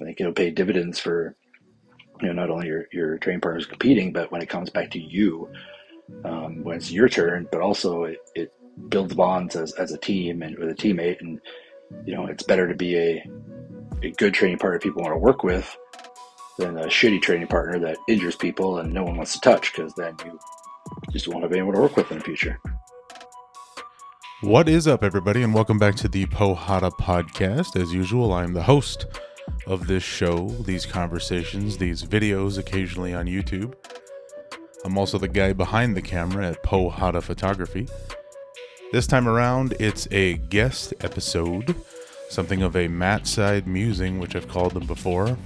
I think it'll pay dividends for you know not only your your training partners competing, but when it comes back to you, um, when it's your turn, but also it, it builds bonds as, as a team and with a teammate, and you know it's better to be a a good training partner people want to work with than a shitty training partner that injures people and no one wants to touch because then you just won't have anyone to work with in the future. What is up, everybody, and welcome back to the Pohata podcast. As usual, I'm the host of this show, these conversations, these videos occasionally on YouTube. I'm also the guy behind the camera at Pohata Photography. This time around, it's a guest episode, something of a mat side musing, which I've called them before.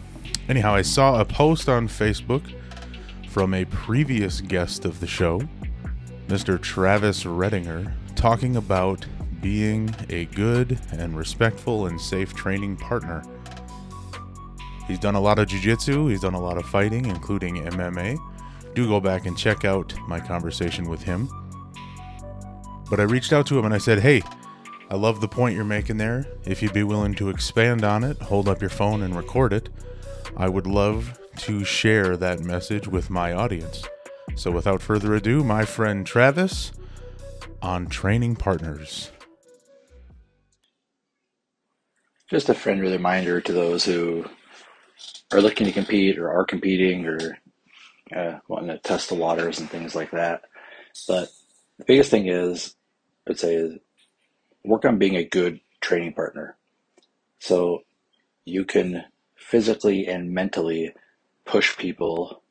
Anyhow, I saw a post on Facebook from a previous guest of the show, Mr. Travis Reddinger, talking about being a good and respectful and safe training partner. He's done a lot of jiu-jitsu, he's done a lot of fighting, including MMA. Do go back and check out my conversation with him. But I reached out to him and I said, "Hey, I love the point you're making there. If you'd be willing to expand on it, hold up your phone and record it, I would love to share that message with my audience." So without further ado, my friend Travis on Training Partners. Just a friendly reminder to those who are looking to compete or are competing or uh, wanting to test the waters and things like that. But the biggest thing is, I'd say, is work on being a good training partner. So you can physically and mentally push people,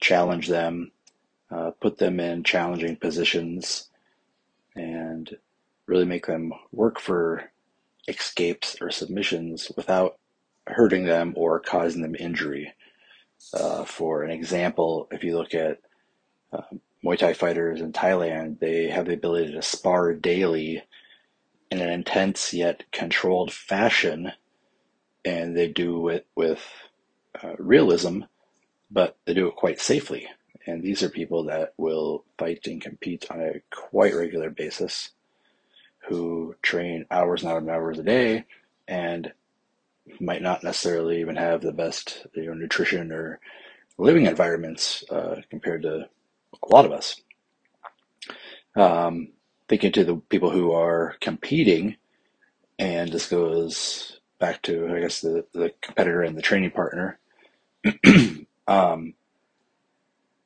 challenge them, uh, put them in challenging positions, and really make them work for escapes or submissions without hurting them or causing them injury. Uh, for an example, if you look at uh, Muay Thai fighters in Thailand, they have the ability to spar daily in an intense yet controlled fashion, and they do it with uh, realism, but they do it quite safely. And these are people that will fight and compete on a quite regular basis, who train hours and hours and hours a day, and might not necessarily even have the best you know, nutrition or living environments uh, compared to a lot of us. Um, thinking to the people who are competing, and this goes back to, I guess, the, the competitor and the training partner, um,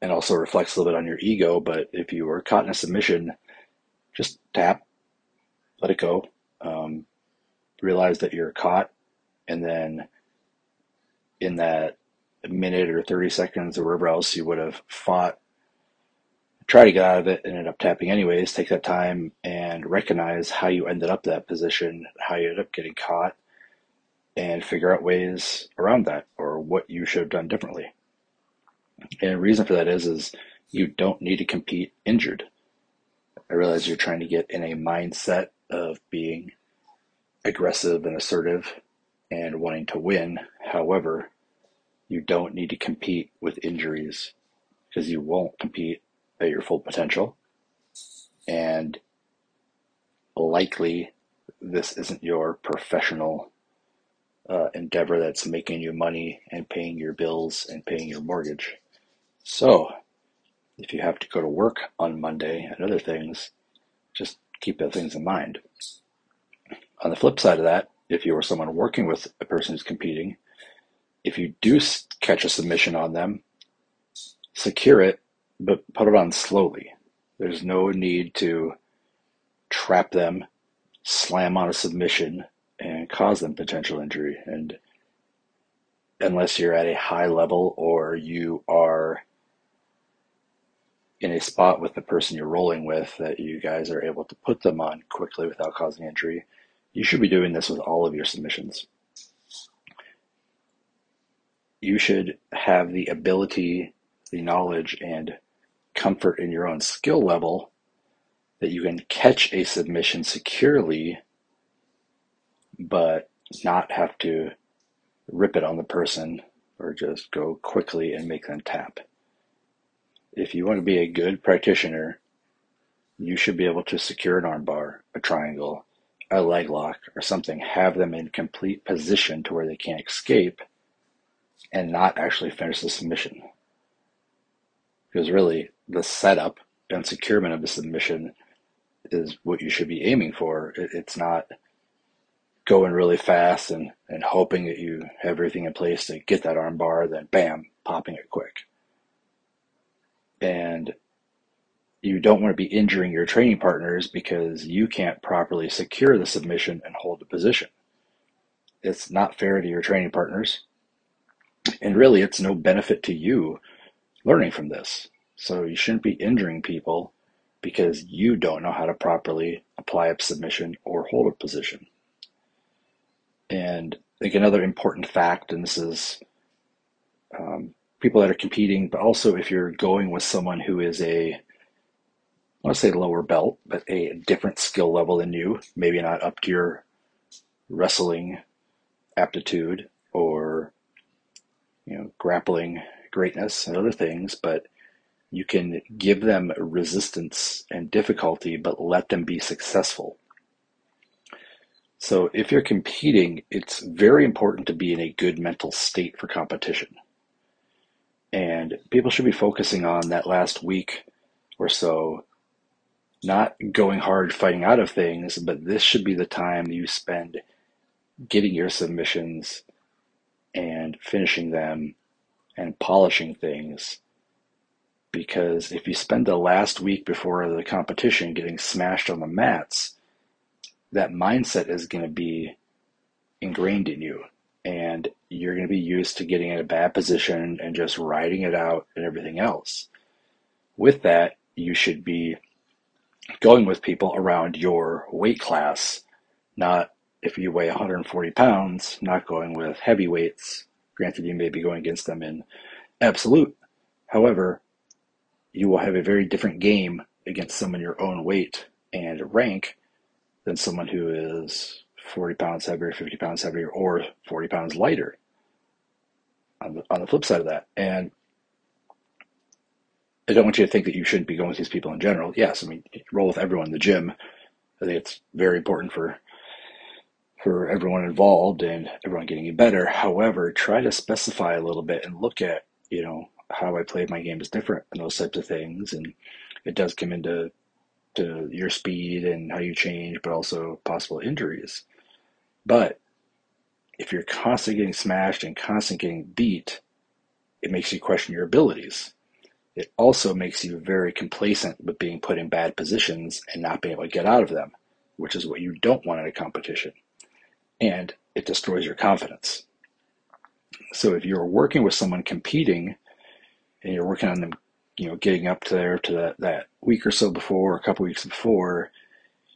and also reflects a little bit on your ego. But if you are caught in a submission, just tap, let it go, um, realize that you're caught, and then in that minute or 30 seconds or wherever else you would have fought, try to get out of it and end up tapping anyways. Take that time and recognize how you ended up that position, how you ended up getting caught, and figure out ways around that or what you should have done differently. And the reason for that is, is you don't need to compete injured. I realize you're trying to get in a mindset of being aggressive and assertive and wanting to win. However, you don't need to compete with injuries because you won't compete at your full potential. And likely, this isn't your professional uh, endeavor that's making you money and paying your bills and paying your mortgage. So, if you have to go to work on Monday and other things, just keep those things in mind. On the flip side of that, if you are someone working with a person who's competing, if you do catch a submission on them, secure it, but put it on slowly. There's no need to trap them, slam on a submission, and cause them potential injury. And unless you're at a high level or you are in a spot with the person you're rolling with that you guys are able to put them on quickly without causing injury, you should be doing this with all of your submissions. You should have the ability, the knowledge, and comfort in your own skill level that you can catch a submission securely, but not have to rip it on the person or just go quickly and make them tap. If you want to be a good practitioner, you should be able to secure an armbar, a triangle, a leg lock, or something, have them in complete position to where they can't escape, and not actually finish the submission. Because really, the setup and securement of the submission is what you should be aiming for. It's not going really fast and, and hoping that you have everything in place to get that arm bar, then bam, popping it quick. And you don't want to be injuring your training partners because you can't properly secure the submission and hold the position. It's not fair to your training partners. And really, it's no benefit to you learning from this. So you shouldn't be injuring people because you don't know how to properly apply a submission or hold a position. And I think another important fact, and this is um, people that are competing, but also if you're going with someone who is a, want to say lower belt, but a different skill level than you, maybe not up to your wrestling aptitude or you know grappling greatness and other things, but you can give them resistance and difficulty, but let them be successful. So if you're competing, it's very important to be in a good mental state for competition. And people should be focusing on that last week or so, not going hard fighting out of things, but this should be the time you spend getting your submissions and finishing them and polishing things. Because if you spend the last week before the competition getting smashed on the mats, that mindset is going to be ingrained in you and you're going to be used to getting in a bad position and just riding it out and everything else. With that, you should be going with people around your weight class, not if you weigh 140 pounds, not going with heavyweights. Granted, you may be going against them in absolute. However, you will have a very different game against someone your own weight and rank than someone who is 40 pounds heavier, 50 pounds heavier, or 40 pounds lighter on the, on the flip side of that. And I don't want you to think that you shouldn't be going with these people in general. Yes, I mean, roll with everyone in the gym. I think it's very important for for everyone involved and everyone getting better. However, try to specify a little bit and look at, you know, how I play my game is different and those types of things. And it does come into to your speed and how you change, but also possible injuries. But if you're constantly getting smashed and constantly getting beat, it makes you question your abilities. It also makes you very complacent with being put in bad positions and not being able to get out of them, which is what you don't want in a competition. And it destroys your confidence. So if you're working with someone competing and you're working on them you know, getting up to there to that, that week or so before, or a couple weeks before,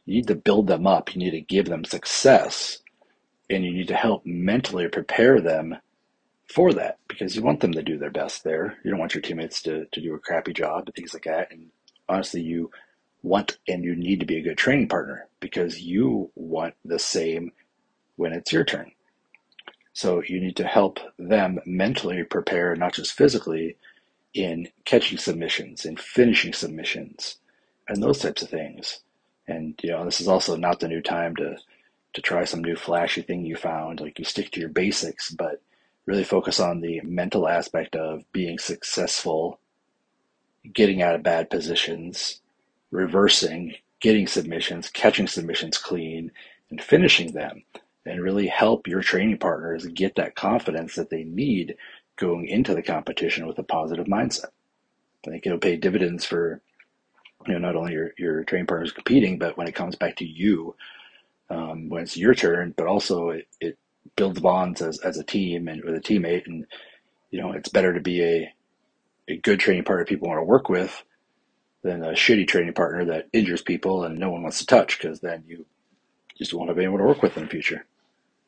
you need to build them up. You need to give them success and you need to help mentally prepare them for that because you want them to do their best there. You don't want your teammates to, to do a crappy job and things like that. And honestly, you want and you need to be a good training partner because you want the same when it's your turn. So you need to help them mentally prepare, not just physically, in catching submissions and finishing submissions and those types of things. And you know, this is also not the new time to to try some new flashy thing you found. Like you stick to your basics, but really focus on the mental aspect of being successful, getting out of bad positions, reversing, getting submissions, catching submissions clean, and finishing them. And really help your training partners get that confidence that they need going into the competition with a positive mindset. I think it'll pay dividends for you know not only your your training partners competing, but when it comes back to you, um, when it's your turn, but also it, it builds bonds as, as a team and with a teammate, and you know it's better to be a a good training partner people want to work with than a shitty training partner that injures people and no one wants to touch because then you just won't have anyone to work with in the future.